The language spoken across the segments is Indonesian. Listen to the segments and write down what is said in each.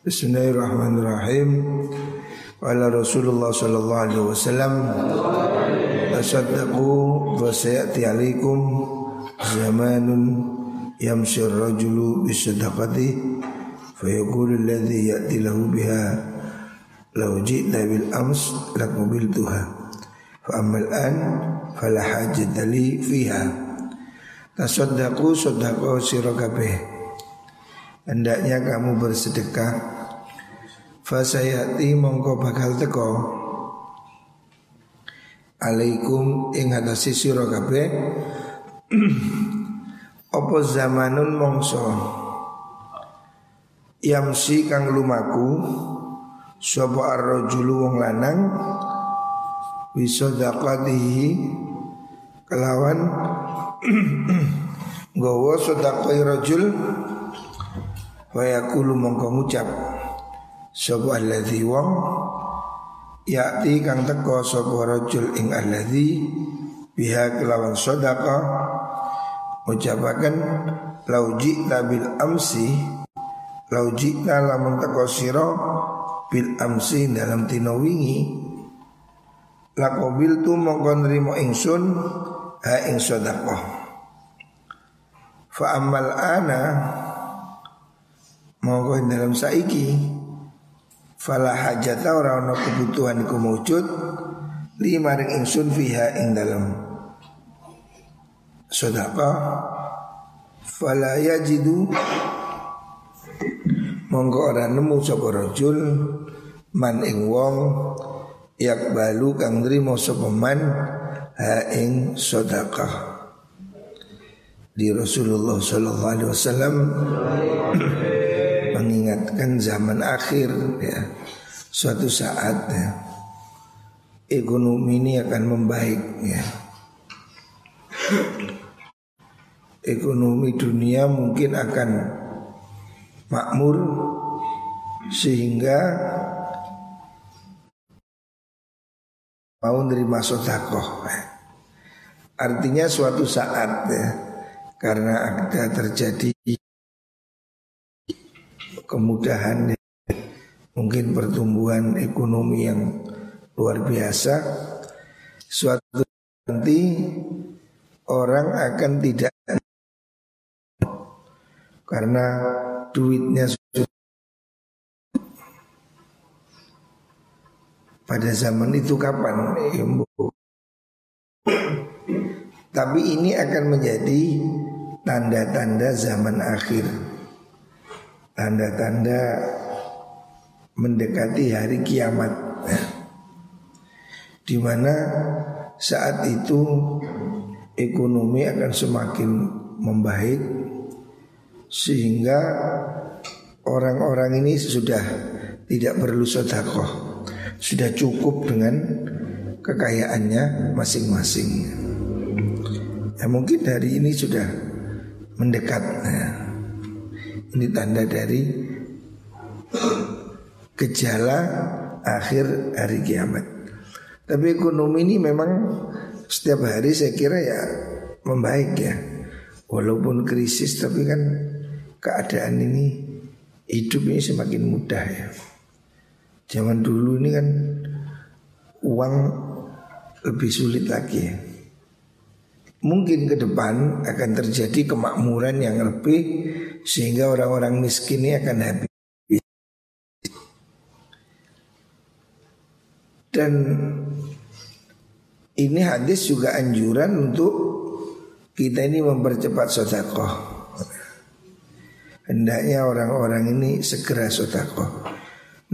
Bismillahirrahmanirrahim. Wala Rasulullah sallallahu alaihi wasallam tasaddaqu wa sayati alaikum zamanun yamshi ar-rajulu bisadaqati fayaqulu alladhi ya'ti lahu biha law ji'na bil ams laqubiltuha fa amma al-an fala hajata li fiha tasaddaqu sadaqah sira hendaknya kamu bersedekah. Fasayati mongko bakal teko. Alaikum ing atase sira kabeh. Apa zamanun mongso? Yamsi kang lumaku. Sapa ar-rajulu wong lanang? Wisodaqatihi Kelawan. Gawa sodaqai rajul Wayakulu mongko ngucap Sopo alladhi wong? Yakti kang teko sopo rojul ing alladhi Biha kelawan sodaka Ucapakan Lauji bil amsi Lauji lamun teko siro Bil amsi dalam tino wingi. Lakobil tu mongkon rimo ingsun Ha ing sodako Fa amal ana Mongko dalam saiki. Fala hajata ora ana kebutuhan iku mujud lima ring ingsun fiha ing dalam sedekah. Fala yajidu. Monggo ora nemu sapa rajul man ing wong yak balu kang nrimo sapa man ha ing sedekah. Di Rasulullah sallallahu alaihi wasallam mengingatkan zaman akhir ya. Suatu saat ya ekonomi ini akan membaik ya. Ekonomi dunia mungkin akan makmur sehingga mau nerima sodakoh artinya suatu saat ya karena ada terjadi kemudahan mungkin pertumbuhan ekonomi yang luar biasa. Suatu nanti orang akan tidak karena duitnya sudah pada zaman itu kapan Imbu tapi ini akan menjadi tanda-tanda zaman akhir tanda-tanda mendekati hari kiamat di mana saat itu ekonomi akan semakin membaik sehingga orang-orang ini sudah tidak perlu sodakoh sudah cukup dengan kekayaannya masing-masing ya mungkin hari ini sudah mendekat. Ini tanda dari gejala akhir hari kiamat. Tapi ekonomi ini memang setiap hari saya kira ya membaik ya. Walaupun krisis tapi kan keadaan ini hidup ini semakin mudah ya. Zaman dulu ini kan uang lebih sulit lagi ya. Mungkin ke depan akan terjadi kemakmuran yang lebih sehingga orang-orang miskin ini akan habis. Dan ini hadis juga anjuran untuk kita ini mempercepat sodakoh. Hendaknya orang-orang ini segera sodakoh.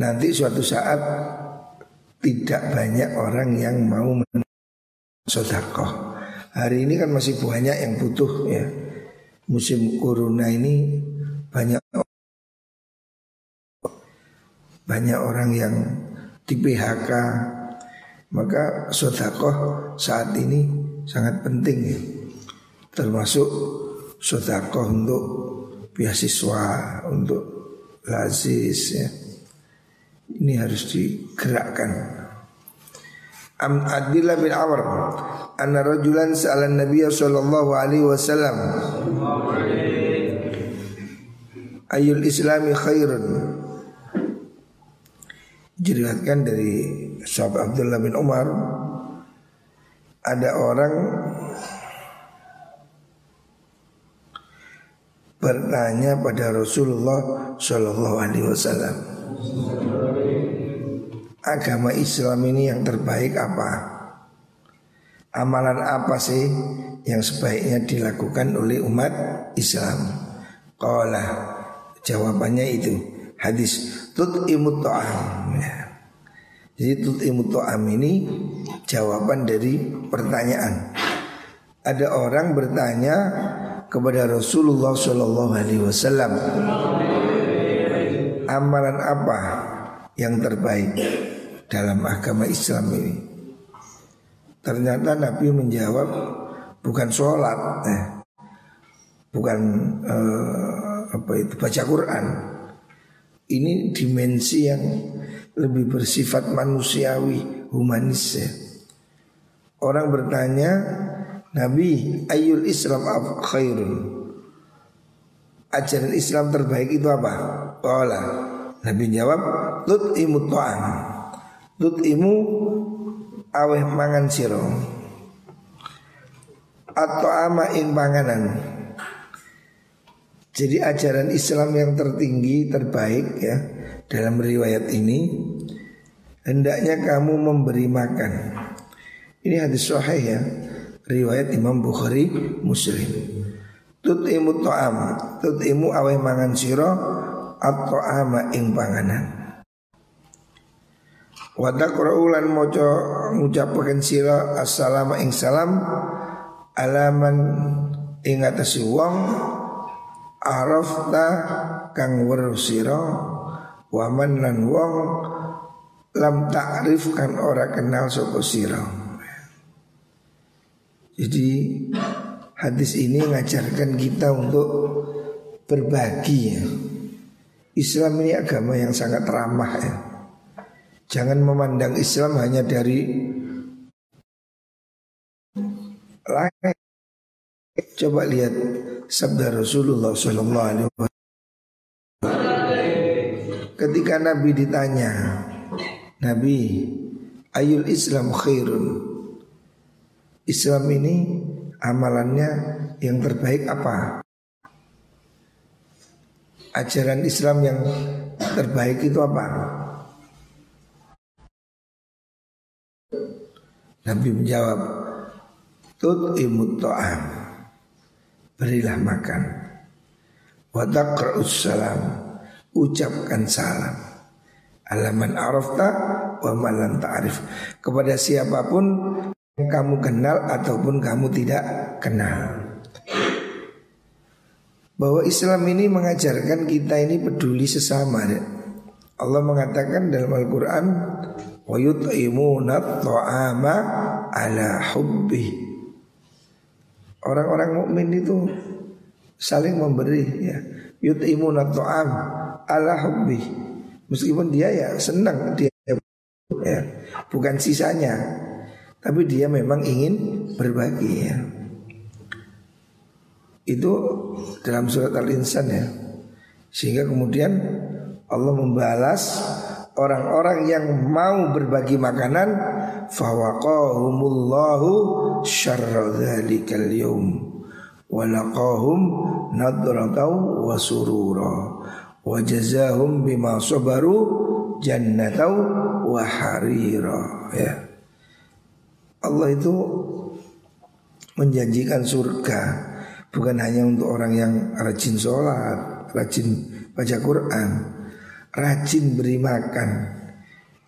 Nanti suatu saat tidak banyak orang yang mau sodakoh. Hari ini kan masih banyak yang butuh ya. Musim corona ini banyak banyak orang yang di PHK. Maka sodakoh saat ini sangat penting ya. Termasuk sodakoh untuk beasiswa, untuk lazis ya. Ini harus digerakkan. Am Abdullah bin Amr anna rajulan sa'ala Nabi sallallahu alaihi wasallam Ayul islami khairun? Diriwayatkan dari sahabat Abdullah bin Umar ada orang bertanya pada Rasulullah Shallallahu Alaihi Wasallam agama Islam ini yang terbaik apa? Amalan apa sih yang sebaiknya dilakukan oleh umat Islam? Qala jawabannya itu hadis tut imut to'am ya. Jadi tut imut to'am ini jawaban dari pertanyaan. Ada orang bertanya kepada Rasulullah Shallallahu Alaihi Wasallam, amalan apa yang terbaik dalam agama Islam ini? Ternyata Nabi menjawab bukan sholat, eh, bukan eh, apa itu baca Quran. Ini dimensi yang lebih bersifat manusiawi, humanis ya. Orang bertanya, Nabi, ayul Islam khairun? Ajaran Islam terbaik itu apa? Qala. Nabi jawab, tut'imu ta'am. Tut'imu aweh mangan siro. Atau ama ing panganan. Jadi ajaran Islam yang tertinggi terbaik ya dalam riwayat ini hendaknya kamu memberi makan. Ini hadis sahih ya riwayat Imam Bukhari Muslim. Tut'imu ta'am, tut'imu awe mangan siro atau ama ing panganan. Wadak ulan moco ngucapaken siro assalamu ing salam alaman ing atase wong arafta kang weruh waman lan wong lam ta'rif kan ora kenal sapa sira jadi hadis ini mengajarkan kita untuk berbagi ya. Islam ini agama yang sangat ramah ya. Jangan memandang Islam hanya dari langit. Coba lihat sabda Rasulullah Wasallam. Ketika Nabi ditanya, Nabi, ayul Islam khairun. Islam ini amalannya yang terbaik apa? Ajaran Islam yang terbaik itu apa? Nabi menjawab, Tut imut to'am. Berilah makan. Wadakra'us salam. Ucapkan salam. Alaman arafta wa malam ta'arif Kepada siapa pun yang kamu kenal ataupun kamu tidak kenal. Bahwa Islam ini mengajarkan kita ini peduli sesama Allah mengatakan dalam Al-Quran Wa yut'imuna ta'ama ala hubbi Orang-orang mukmin itu saling memberi ya. Yut'imuna ta'am ala hubbi. Meskipun dia ya senang dia ya, bukan sisanya. Tapi dia memang ingin berbagi ya. Itu dalam surat Al-Insan ya. Sehingga kemudian Allah membalas orang-orang yang mau berbagi makanan fawaqahumullahu syarra dzalikal yawm walaqahum nadratau wa surura wa jazahum bima sabaru jannatau wa harira. Ya. Allah itu menjanjikan surga bukan hanya untuk orang yang rajin sholat, rajin baca Quran, rajin beri makan.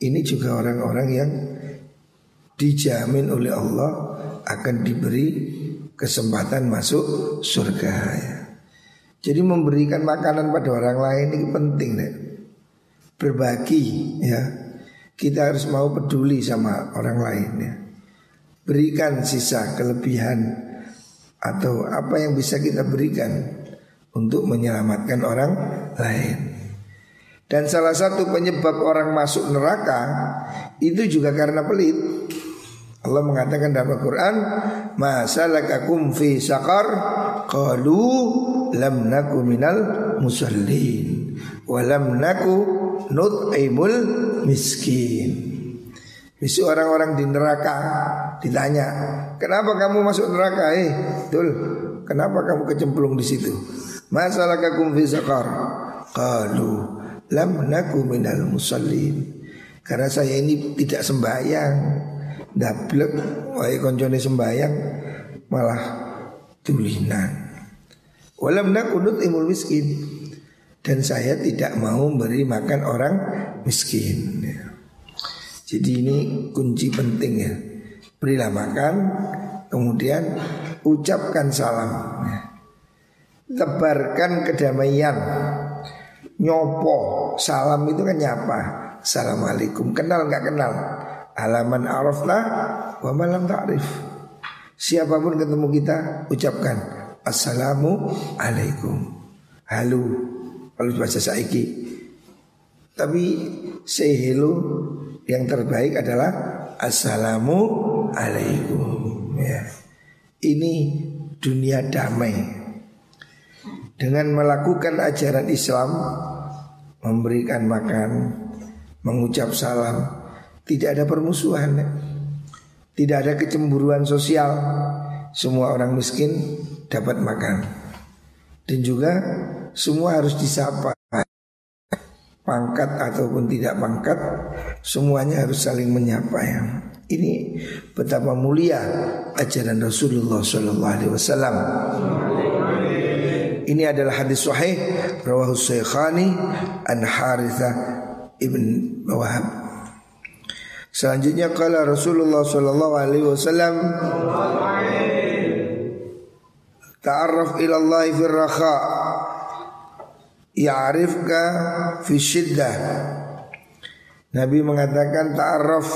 Ini juga orang-orang yang dijamin oleh Allah akan diberi kesempatan masuk surga. Jadi memberikan makanan pada orang lain ini penting deh. Berbagi ya. Kita harus mau peduli sama orang lain ya. Berikan sisa kelebihan atau apa yang bisa kita berikan untuk menyelamatkan orang lain. Dan salah satu penyebab orang masuk neraka itu juga karena pelit. Allah mengatakan dalam Al-Quran Masalakakum fi sakar Qalu lam naku minal musallin walam naku nut'imul miskin. Besok orang-orang di neraka ditanya, kenapa kamu masuk neraka? Eh, betul. Kenapa kamu kecemplung di situ? Masalah kakum fi zakar. Qalu lam naku minal musallin. Karena saya ini tidak sembahyang. Dablek, wae koncone sembahyang malah tulinan. Walam naku imul miskin. Dan saya tidak mau beri makan orang miskin. Jadi ini kunci penting ya. Berilah makan, kemudian ucapkan salam. Tebarkan kedamaian. Nyopo, salam itu kan nyapa. Assalamualaikum, kenal nggak kenal? Alaman araflah wa malam ta'rif. Siapa pun ketemu kita ucapkan Assalamu alaikum. Halo. Kalau bahasa saiki. Tapi say hello yang terbaik adalah Assalamu alaikum ya. Ini dunia damai Dengan melakukan ajaran Islam Memberikan makan Mengucap salam Tidak ada permusuhan. Tidak ada kecemburuan sosial Semua orang miskin dapat makan Dan juga semua harus disapa pangkat ataupun tidak pangkat semuanya harus saling menyapa ya. Ini betapa mulia ajaran Rasulullah Wasallam. Ini adalah hadis sahih rawahu Syekhani an Haritha ibn Wahab. Selanjutnya kala Rasulullah Sallallahu Alaihi Wasallam Ta'arraf ila Allah fi rakha Ya'rifka fi syiddah Nabi mengatakan ta'arraf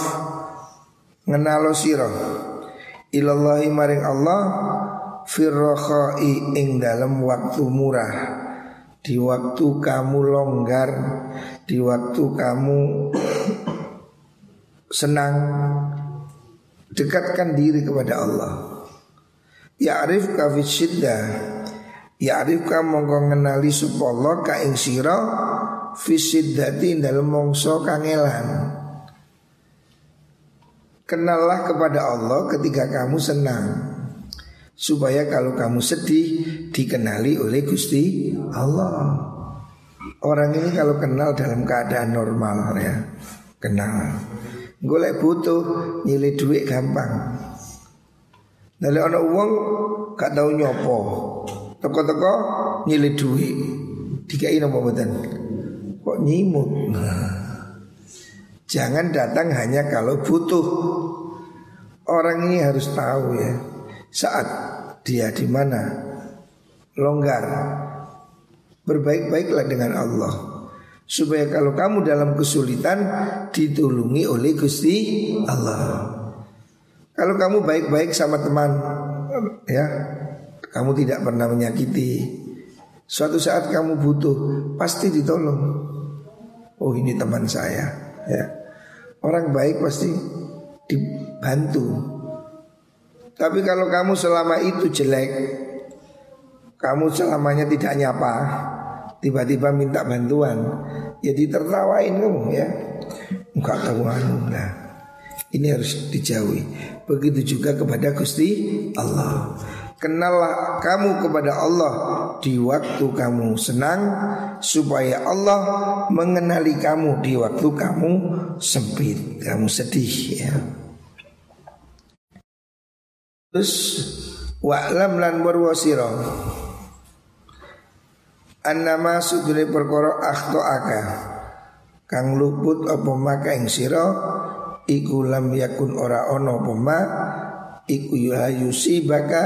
Ngenalo siro Ilallahi maring Allah Firrokhai ing dalam waktu murah. Di waktu kamu longgar Di waktu kamu senang Dekatkan diri kepada Allah. Ya'rifka fi syiddah. Ya'rifka mongko ngenali supaya ka ing sira mongso kangelan. Kenallah kepada Allah ketika kamu senang Supaya kalau kamu sedih dikenali oleh Gusti Allah. Orang ini kalau kenal dalam keadaan normal ya Kenal. Golek butuh nyilih duit gampang. Dari orang uang gak tahu nyopo. Toko-toko nyilih duit. Dikai nopo betul Kok nyimut? Jangan datang hanya kalau butuh. Orang ini harus tahu ya Saat dia di mana Longgar Berbaik-baiklah dengan Allah Supaya kalau kamu dalam kesulitan Ditulungi oleh Gusti Allah Kalau kamu baik-baik sama teman Ya kamu tidak pernah menyakiti. Suatu saat kamu butuh, pasti ditolong. Oh ini teman saya, ya. Orang baik pasti dibantu. Tapi kalau kamu selama itu jelek, kamu selamanya tidak nyapa, tiba-tiba minta bantuan, jadi ya tertawain kamu ya. Enggak tahu anu nah. Ini harus dijauhi. Begitu juga kepada Gusti Allah. Kenallah kamu kepada Allah di waktu kamu senang supaya Allah mengenali kamu di waktu kamu sempit, kamu sedih ya. Terus wa'lam lan berwasira Annama sudune perkara akhto aka Kang luput apa maka ing iku lam yakun ora ono apa ma iku yusi baka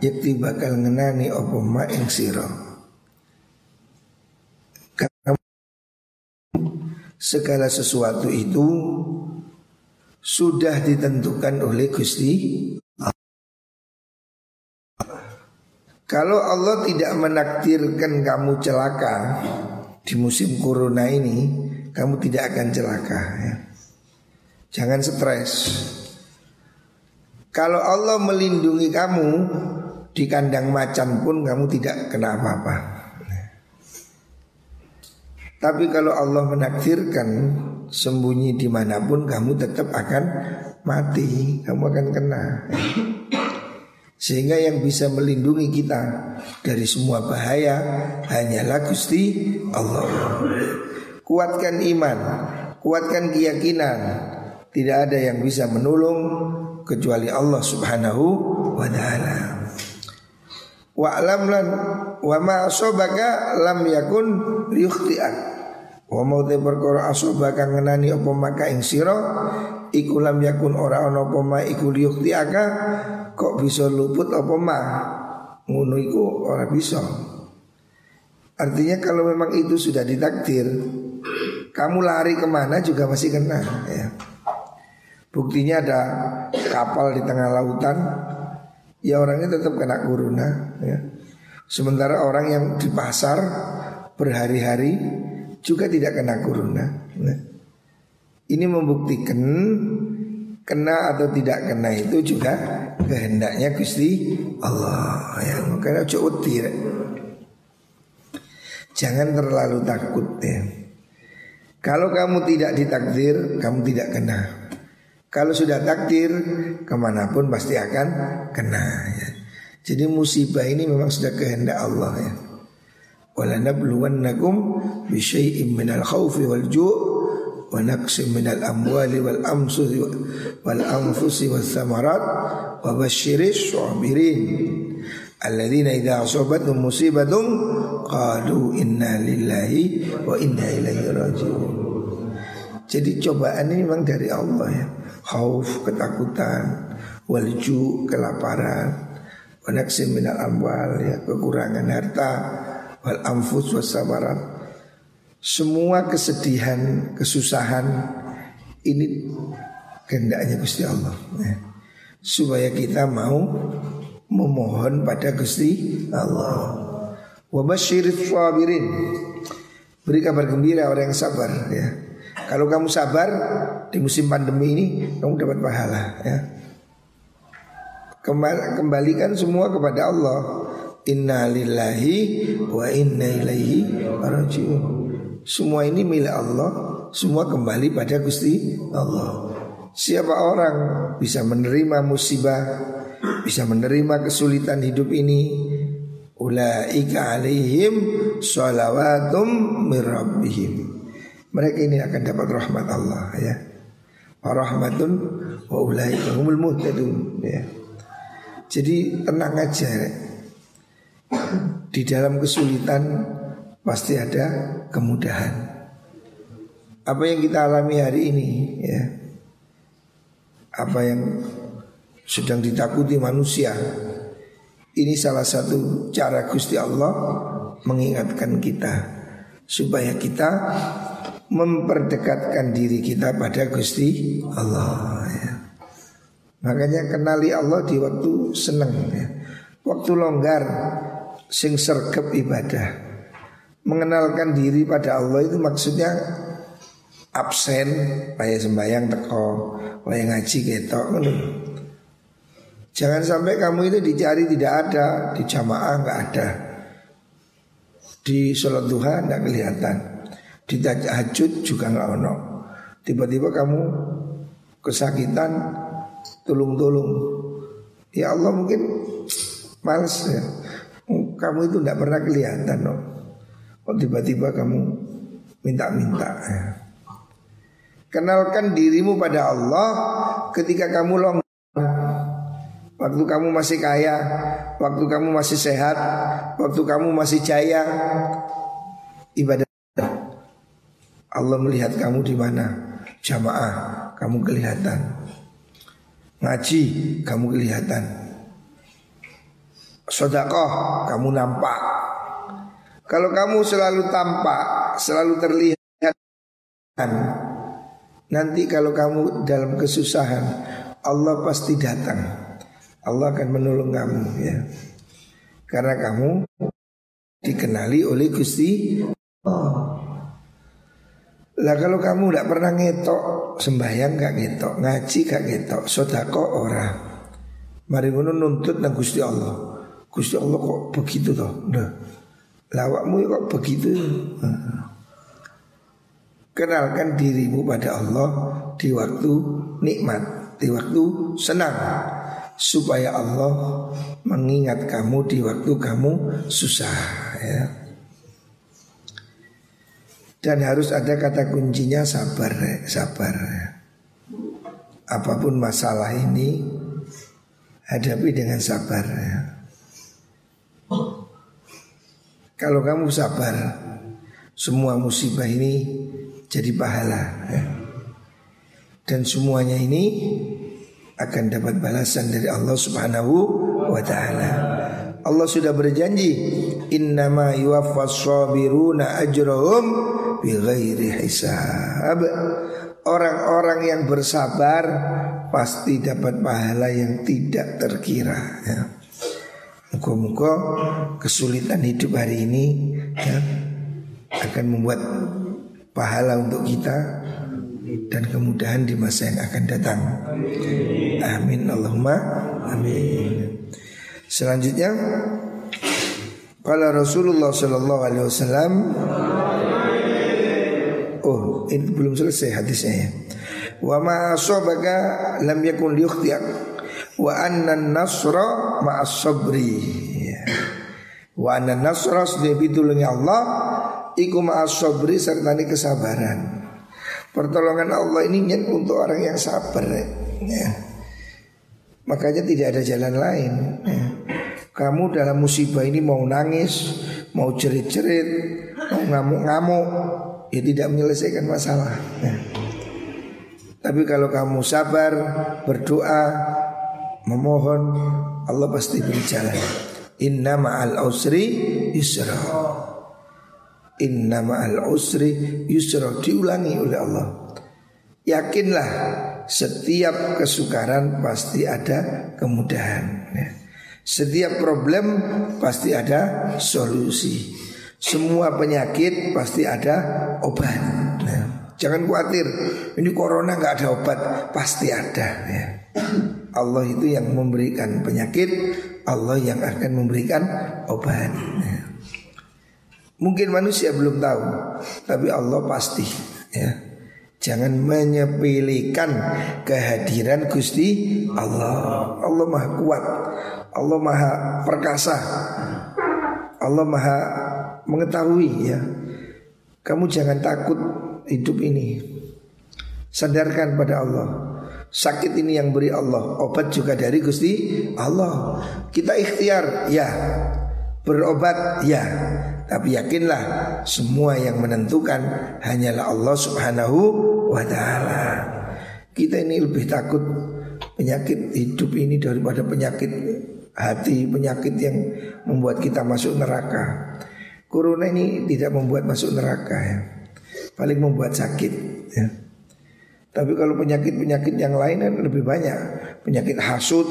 yakti bakal ngenani opo ma ing sira. Segala sesuatu itu sudah ditentukan oleh Gusti Kalau Allah tidak menakdirkan kamu celaka di musim corona ini, kamu tidak akan celaka ya. Jangan stres. Kalau Allah melindungi kamu, di kandang macan pun kamu tidak kena apa-apa. Tapi kalau Allah menakdirkan sembunyi di mana pun kamu tetap akan mati, kamu akan kena. Sehingga yang bisa melindungi kita dari semua bahaya hanyalah Gusti Allah. Kuatkan iman, kuatkan keyakinan. Tidak ada yang bisa menolong kecuali Allah Subhanahu wa taala. Wa alam lan wa ma asobaka lam yakun liyukhti'ak. Wa mau te perkara asobaka ngenani apa maka ing sira iku lam yakun ora ana apa ma iku kok bisa luput apa ma ngono iku ora bisa. Artinya kalau memang itu sudah ditakdir Kamu lari ke mana juga masih kena ya. Buktinya ada kapal di tengah lautan ya orangnya tetap kena corona ya. Sementara orang yang di pasar berhari-hari juga tidak kena corona. Nah, ini membuktikan kena atau tidak kena itu juga kehendaknya Gusti Allah. Ya, makanya cukup tidak. Jangan terlalu takut ya. Kalau kamu tidak ditakdir, kamu tidak kena. Kalau sudah takdir ke mana pun pasti akan kena ya. Jadi musibah ini memang sudah kehendak Allah ya. Walanabluwannakum bisyai'im minal khawfi wal ju' wa naqsim minal amwali wal amsusi wal anfusi wal thamarat wa basyiris sabirin alladzina idza asabatum musibatum qalu inna lillahi wa inna ilaihi raji'un. Jadi cobaan ini memang dari Allah ya khauf ketakutan, walju kelaparan, wanaksim minal amwal ya kekurangan harta, wal amfus wasabarat. Semua kesedihan, kesusahan ini kehendaknya Gusti Allah ya. Supaya kita mau memohon pada Gusti Allah. Wa basyiris sabirin. Beri kabar gembira orang yang sabar ya. Kalau kamu sabar di musim pandemi ini, kamu dapat pahala ya. Kembalikan semua kepada Allah. Inna lillahi wa inna ilaihi rajiun. Semua ini milik Allah, semua kembali pada Gusti Allah. Siapa orang bisa menerima musibah, bisa menerima kesulitan hidup ini, ulaika alaihim salawatum mir mereka ini akan dapat rahmat Allah ya. Rahmatun wa ulaika humul muhtadun ya. Jadi tenang aja. Di dalam kesulitan pasti ada kemudahan. Apa yang kita alami hari ini ya. Apa yang sedang ditakuti manusia. Ini salah satu cara Gusti Allah mengingatkan kita supaya kita memperdekatkan diri kita pada Gusti Allah ya. Makanya kenali Allah di waktu senang ya. Waktu longgar sing sergap ibadah. Mengenalkan diri pada Allah itu maksudnya absen payah sembahyang teko, payah ngaji ketok Jangan sampai kamu itu dicari tidak ada, di jamaah nggak ada. Di sholat duha nggak kelihatan. Di tahajud juga nggak ono. Tiba-tiba kamu kesakitan, tulung-tulung. Ya Allah mungkin males ya. Kamu itu tidak pernah kelihatan no. Oh tiba-tiba kamu minta-minta ya. Kenalkan dirimu pada Allah ketika kamu long Waktu kamu masih kaya, waktu kamu masih sehat, waktu kamu masih jaya, ibadah. Allah melihat kamu di mana? Jamaah kamu kelihatan. Ngaji kamu kelihatan. Sodakoh kamu nampak Kalau kamu selalu tampak Selalu terlihat Nanti kalau kamu dalam kesusahan Allah pasti datang Allah akan menolong kamu ya Karena kamu dikenali oleh Gusti Allah lah kalau kamu tidak pernah ngetok sembahyang gak ngetok, ngaji gak ngetok, sodako orang. Mari nuntut nang Gusti Allah. Gusti Allah kok begitu toh? Nah, lawakmu kok begitu? Kenalkan dirimu pada Allah di waktu nikmat, di waktu senang supaya Allah mengingat kamu di waktu kamu susah ya. Dan harus ada kata kuncinya sabar, sabar. Apa pun masalah ini hadapi dengan sabar ya. Kalau kamu sabar, semua musibah ini jadi pahala ya. Dan semuanya ini akan dapat balasan dari Allah Subhanahu wa taala. Allah sudah berjanji, "Innama yuwaffas sabiruna ajrahum bighairi hisab." Orang-orang yang bersabar pasti dapat pahala yang tidak terkira ya. Muka-muka kesulitan hidup hari ini ya, akan membuat pahala untuk kita dan kemudahan di masa yang akan datang. Amin Allahumma amin. Selanjutnya kalau Rasulullah Shallallahu Alaihi Wasallam Oh ini belum selesai hadisnya ya Wa ma asabaka lam yakun liyukhtiak Wa anna nasra ma'as sabri. Wa anna nasra pitulungi Allah Iku ma'as sabri serta kesabaran Pertolongan Allah ini untuk orang yang sabar ya. Makanya tidak ada jalan lain ya. Kamu dalam musibah ini mau nangis Mau cerit-cerit Mau ngamuk-ngamuk Ya tidak menyelesaikan masalah ya. Tapi kalau kamu sabar Berdoa Memohon Allah pasti beri jalan Inna ma'al usri yusra Inna ma'al usri yusra Diulangi oleh Allah Yakinlah setiap kesukaran pasti ada kemudahan. Setiap problem pasti ada solusi. Semua penyakit pasti ada obat. Jangan khawatir, ini corona nggak ada obat, pasti ada. Ya. Allah itu yang memberikan penyakit, Allah yang akan memberikan obat. Ya. Mungkin manusia belum tahu, tapi Allah pasti. Ya. Jangan menyepelekan kehadiran Gusti Allah. Allah Maha kuat. Allah Maha perkasa. Allah Maha mengetahui ya. Kamu jangan takut hidup ini. Sadarkan pada Allah. Sakit ini yang beri Allah, obat juga dari Gusti Allah. Kita ikhtiar ya. Berobat ya. Tapi yakinlah semua yang menentukan hanyalah Allah Subhanahu wa taala. Kita ini lebih takut penyakit hidup ini daripada penyakit hati, penyakit yang membuat kita masuk neraka. Corona ini tidak membuat masuk neraka ya. Paling membuat sakit ya. Tapi kalau penyakit-penyakit yang lain kan lebih banyak Penyakit hasut,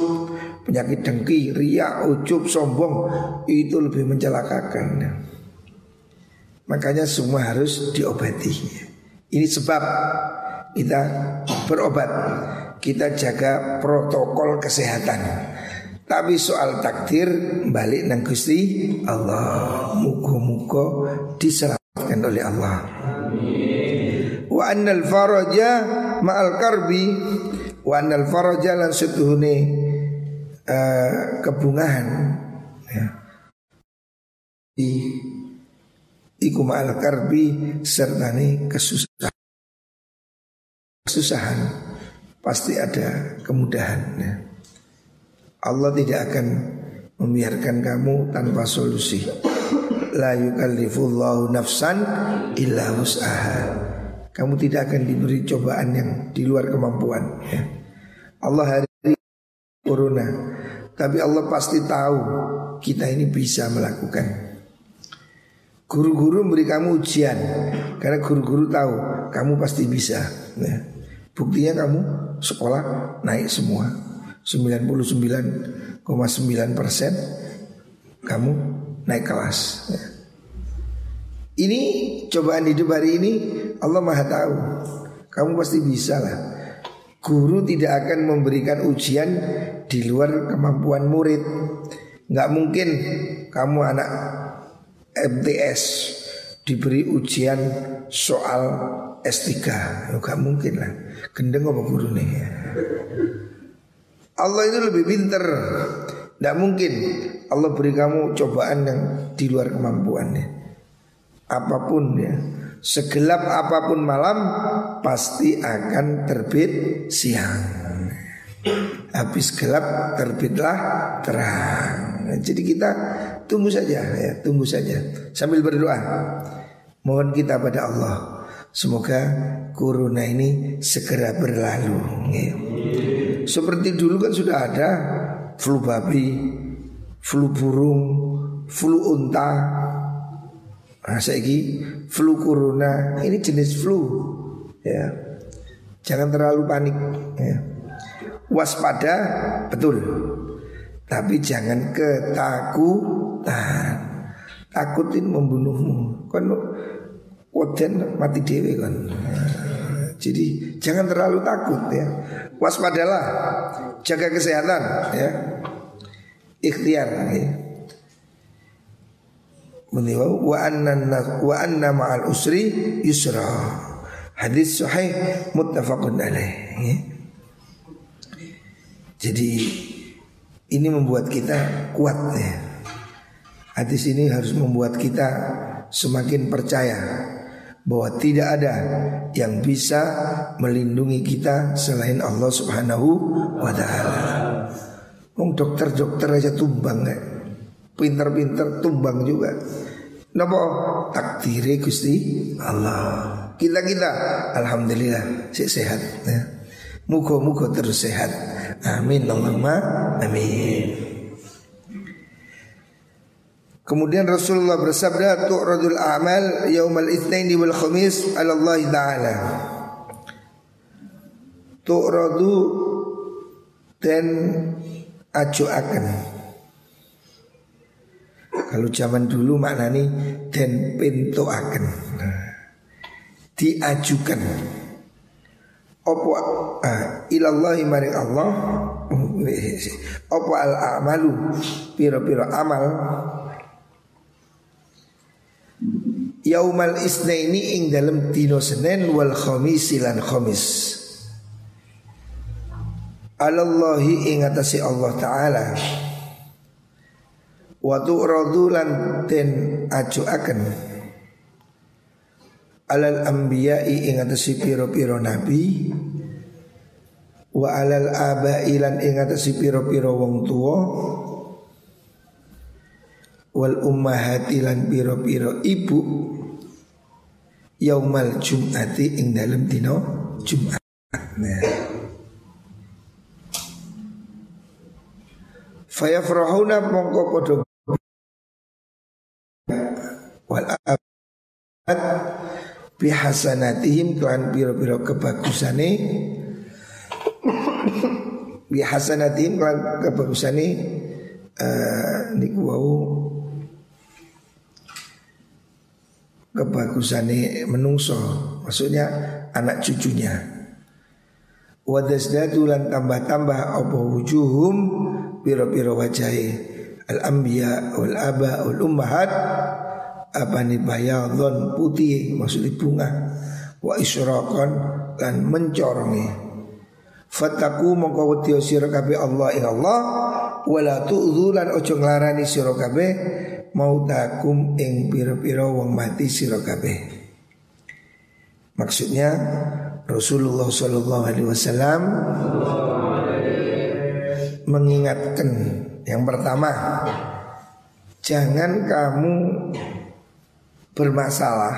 penyakit dengki, riak, ujub, sombong Itu lebih mencelakakan ya. Makanya semua harus diobati. Ini sebab kita berobat, kita jaga protokol kesehatan. Tapi soal takdir balik nang Gusti Allah. Muga-muga diselamatkan oleh Allah. Wa annal faraja ma'al karbi wa annal faraja lan setuhune uh, kebungahan ya. Di Iku ma'al karbi sertani kesusahan Kesusahan Pasti ada kemudahan ya. Allah tidak akan membiarkan kamu tanpa solusi La yukallifullahu nafsan illa wus'aha Kamu tidak akan diberi cobaan yang di luar kemampuan ya. Allah hari ini corona Tapi Allah pasti tahu kita ini bisa melakukan Guru-guru memberi kamu ujian Karena guru-guru tahu Kamu pasti bisa ya. Buktinya kamu sekolah naik semua 99,9 persen Kamu naik kelas. Ya. Ini cobaan hidup hari ini Allah maha tahu. Kamu pasti bisa lah. Guru tidak akan memberikan ujian Di luar kemampuan murid. Nggak mungkin kamu anak MTS diberi ujian soal S3 ya, Gak mungkin lah. Gendeng apa guru nih? Allah itu lebih pinter Tidak mungkin. Allah beri kamu cobaan yang di luar kemampuannya. Apa pun ya. Segelap apa pun malam Pasti akan terbit siang. Habis gelap terbitlah terang. Jadi kita tunggu saja ya Tunggu saja. Sambil berdoa. Mohon kita pada Allah Semoga corona ini segera berlalu. Ya. Seperti dulu kan sudah ada Flu babi Flu burung Flu unta. Nah saya flu corona Ini jenis flu ya. Jangan terlalu panik ya. Waspada betul. Tapi jangan ketakutan. Takutin membunuhmu. Kan koden mati dewi kan. Jadi jangan terlalu takut ya waspadalah jaga kesehatan ya ikhtiar ya Meniwa wa anna wa anna ma'al usri yusra. Hadis sahih muttafaqun alaih. Ya. Jadi ini membuat kita kuat ya. Hadis ini harus membuat kita semakin percaya bahwa tidak ada yang bisa melindungi kita selain Allah Subhanahu wa taala. Wong dokter-dokter aja tumbang ya. Pinter-pinter tumbang juga. Napa takdire Gusti Allah. Kita-kita alhamdulillah sehat ya. Muga-muga terus sehat. Amin Allahumma amin. Kemudian Rasulullah bersabda tu'radul a'mal yaumal itsnaini wal khamis 'ala Allah taala. Tu'radu dan akan. Kalau zaman dulu maknani dan pintu akan. Diajukan opo ah, ilallahi maring Allah opo al amalu piro-piro amal Yaumal isnaini ing dalam dino Senin wal khamis lan khamis. Alallahi ing atasi Allah taala. Wa tu'radulan den ajuaken. Alal anbiya'i ing atase pira-pira nabi. Wa alal aba'i lan ing atase pira-pira wong tuwa wal ummahati lan pira-pira ibu yaumal jum'ati ing dalem dina Jumat. Nah. Fayafrahuna mongko padha wal abad bihasanatihim tuan biro-biro kebagusane bihasanatihim tuan kebagusane uh, niku wau kebagusane menungso. Maksudnya anak cucunya. Wadasdadu lan tambah-tambah apa wujuhum biro-biro wajahi al anbiya wal aba wal ummahat. Apa nih bayadon putih maksudnya bunga. Wa isyraqan lan mencorongi. Fataku mongko wedi sira kabeh Allah ing Allah. Wala tu'dzu lan ojo nglarani sira kabeh mautakum ing pira-pira wong mati sira kabeh maksudnya Rasulullah Shallallahu Alaihi Wasallam mengingatkan yang pertama jangan kamu bermasalah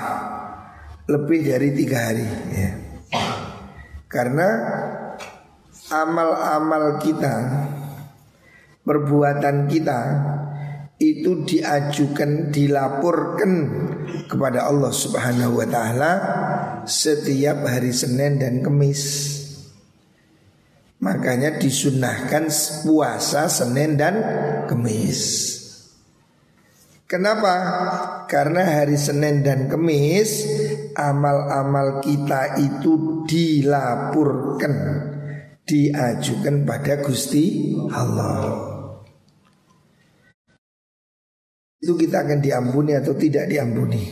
lebih dari tiga hari ya. Karena amal-amal kita Perbuatan kita Itu diajukan, dilaporkan Kepada Allah subhanahu wa ta'ala Setiap hari Senin dan Kemis Makanya disunahkan puasa Senin dan Kemis Kenapa? Karena hari Senin dan Kemis amal-amal kita itu dilaporkan, diajukan pada Gusti Allah. Itu kita akan diampuni atau tidak diampuni.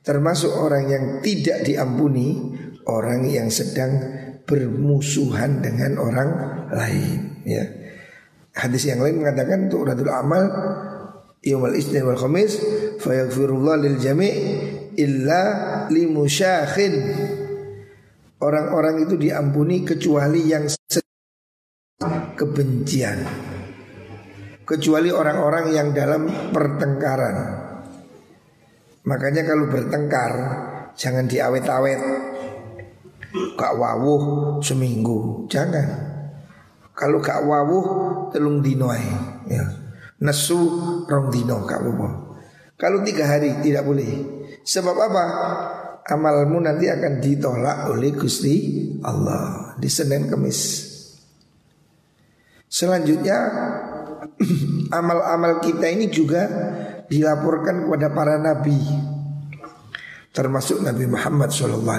Termasuk orang yang tidak diampuni orang yang sedang bermusuhan dengan orang lain ya. Hadis yang lain mengatakan untuk radul amal yaumul isnin wal khamis fayaghfirullah lil jami' illa limusyakhin Orang-orang itu diampuni kecuali yang kebencian Kecuali orang-orang yang dalam pertengkaran. Makanya kalau bertengkar Jangan diawet-awet. Gak wawuh seminggu Jangan. Kalau gak wawuh telung dinoai ya. Nesu rong dino gak apa Kalau tiga hari tidak boleh. Sebab apa? Amalmu nanti akan ditolak oleh Gusti Allah Di Senin Kemis. Selanjutnya Amal-amal kita ini juga Dilaporkan kepada para nabi termasuk Nabi Muhammad SAW.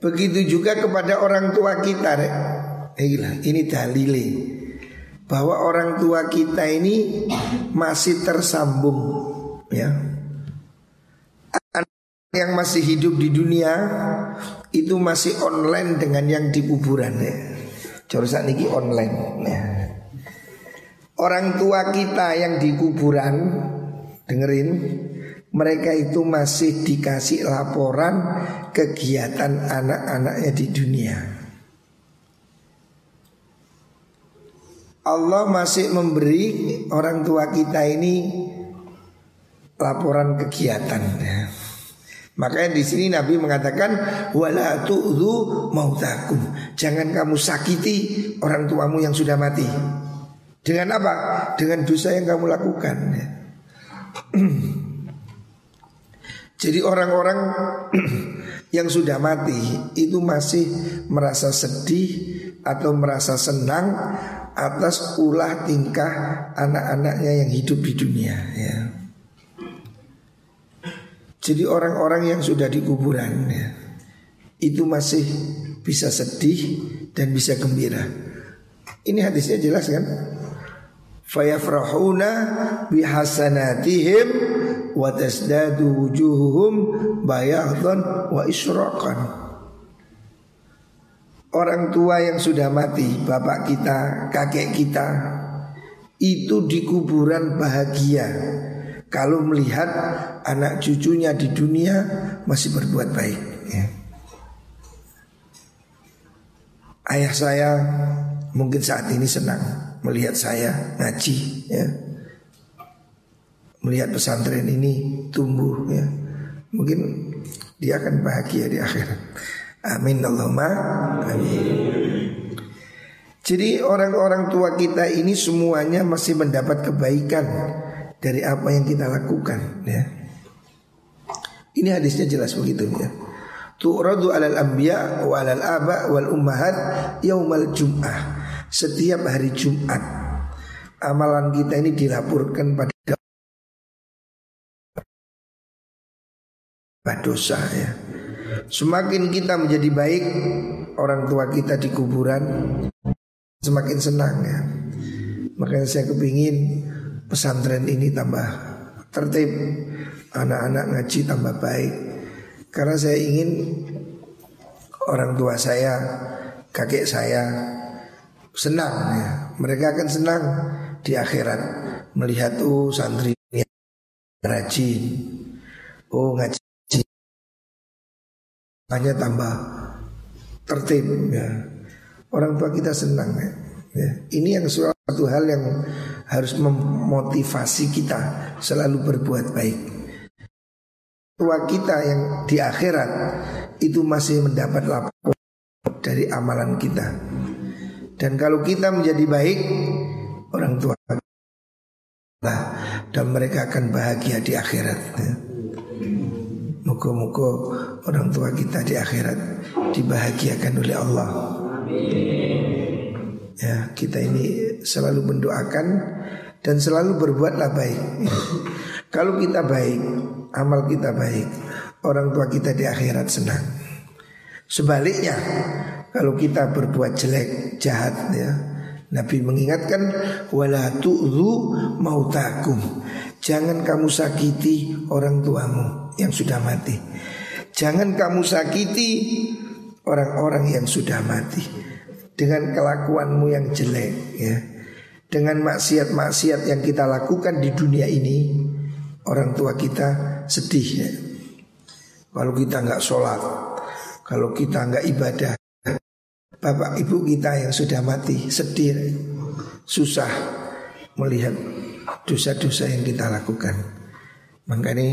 Begitu juga kepada orang tua kita, rek. ini dalile bahwa orang tua kita ini masih tersambung, ya. yang masih hidup di dunia itu masih online dengan yang di kuburan ya. Coba niki online. Ya. Orang tua kita yang di kuburan Dengerin mereka itu masih dikasih laporan kegiatan anak-anaknya di dunia. Allah masih memberi orang tua kita ini laporan kegiatan. Makanya di sini Nabi mengatakan wala tu'dhu mautakum. Jangan kamu sakiti orang tuamu yang sudah mati. Dengan apa? Dengan dosa yang kamu lakukan. Jadi orang-orang yang sudah mati itu masih merasa sedih atau merasa senang atas ulah tingkah anak-anaknya yang hidup di dunia ya. Jadi orang-orang yang sudah di kuburan ya, itu masih bisa sedih dan bisa gembira. Ini hadisnya jelas kan? fayafrahuna bihasanatihim wa tasdadu wujuhuhum bayadhan wa isyraqan Orang tua yang sudah mati, bapak kita, kakek kita Itu di kuburan bahagia Kalau melihat anak cucunya di dunia masih berbuat baik ya. Ayah saya mungkin saat ini senang melihat saya ngaji ya. Melihat pesantren ini tumbuh ya. Mungkin dia akan bahagia di akhirat. Amin Allahumma amin. Jadi orang-orang tua kita ini semuanya masih mendapat kebaikan dari apa yang kita lakukan ya. Ini hadisnya jelas begitu ya. Tu'radu alal anbiya wa alal aba wal ummahat yaumal jum'ah setiap hari Jumat amalan kita ini dilaporkan pada dosa ya. Semakin kita menjadi baik orang tua kita di kuburan semakin senang ya. Makanya saya kepingin pesantren ini tambah tertib, anak-anak ngaji tambah baik. Karena saya ingin orang tua saya, kakek saya senang ya. Mereka akan senang di akhirat melihat oh santri rajin. Oh ngaji hanya tambah tertib ya. Orang tua kita senang ya. ya. Ini yang suatu hal yang harus memotivasi kita selalu berbuat baik. Tua kita yang di akhirat itu masih mendapat laporan dari amalan kita. Dan kalau kita menjadi baik Orang tua nah, Dan mereka akan bahagia di akhirat. Muka-muka orang tua kita di akhirat Dibahagiakan oleh Allah Ya kita ini selalu mendoakan Dan selalu berbuatlah baik. Kalau kita baik Amal kita baik Orang tua kita di akhirat senang Sebaliknya kalau kita berbuat jelek, jahat ya. Nabi mengingatkan wala mautakum. Jangan kamu sakiti orang tuamu yang sudah mati. Jangan kamu sakiti orang-orang yang sudah mati dengan kelakuanmu yang jelek ya. Dengan maksiat-maksiat yang kita lakukan di dunia ini, orang tua kita sedih ya. Kalau kita nggak sholat, kalau kita nggak ibadah, bapak ibu kita yang sudah mati sedih, susah melihat dosa-dosa yang kita lakukan. Makanya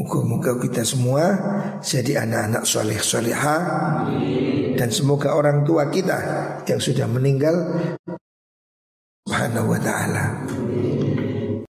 Moga-moga kita semua jadi anak-anak soleh soleha dan semoga orang tua kita yang sudah meninggal Subhanahu wa ta'ala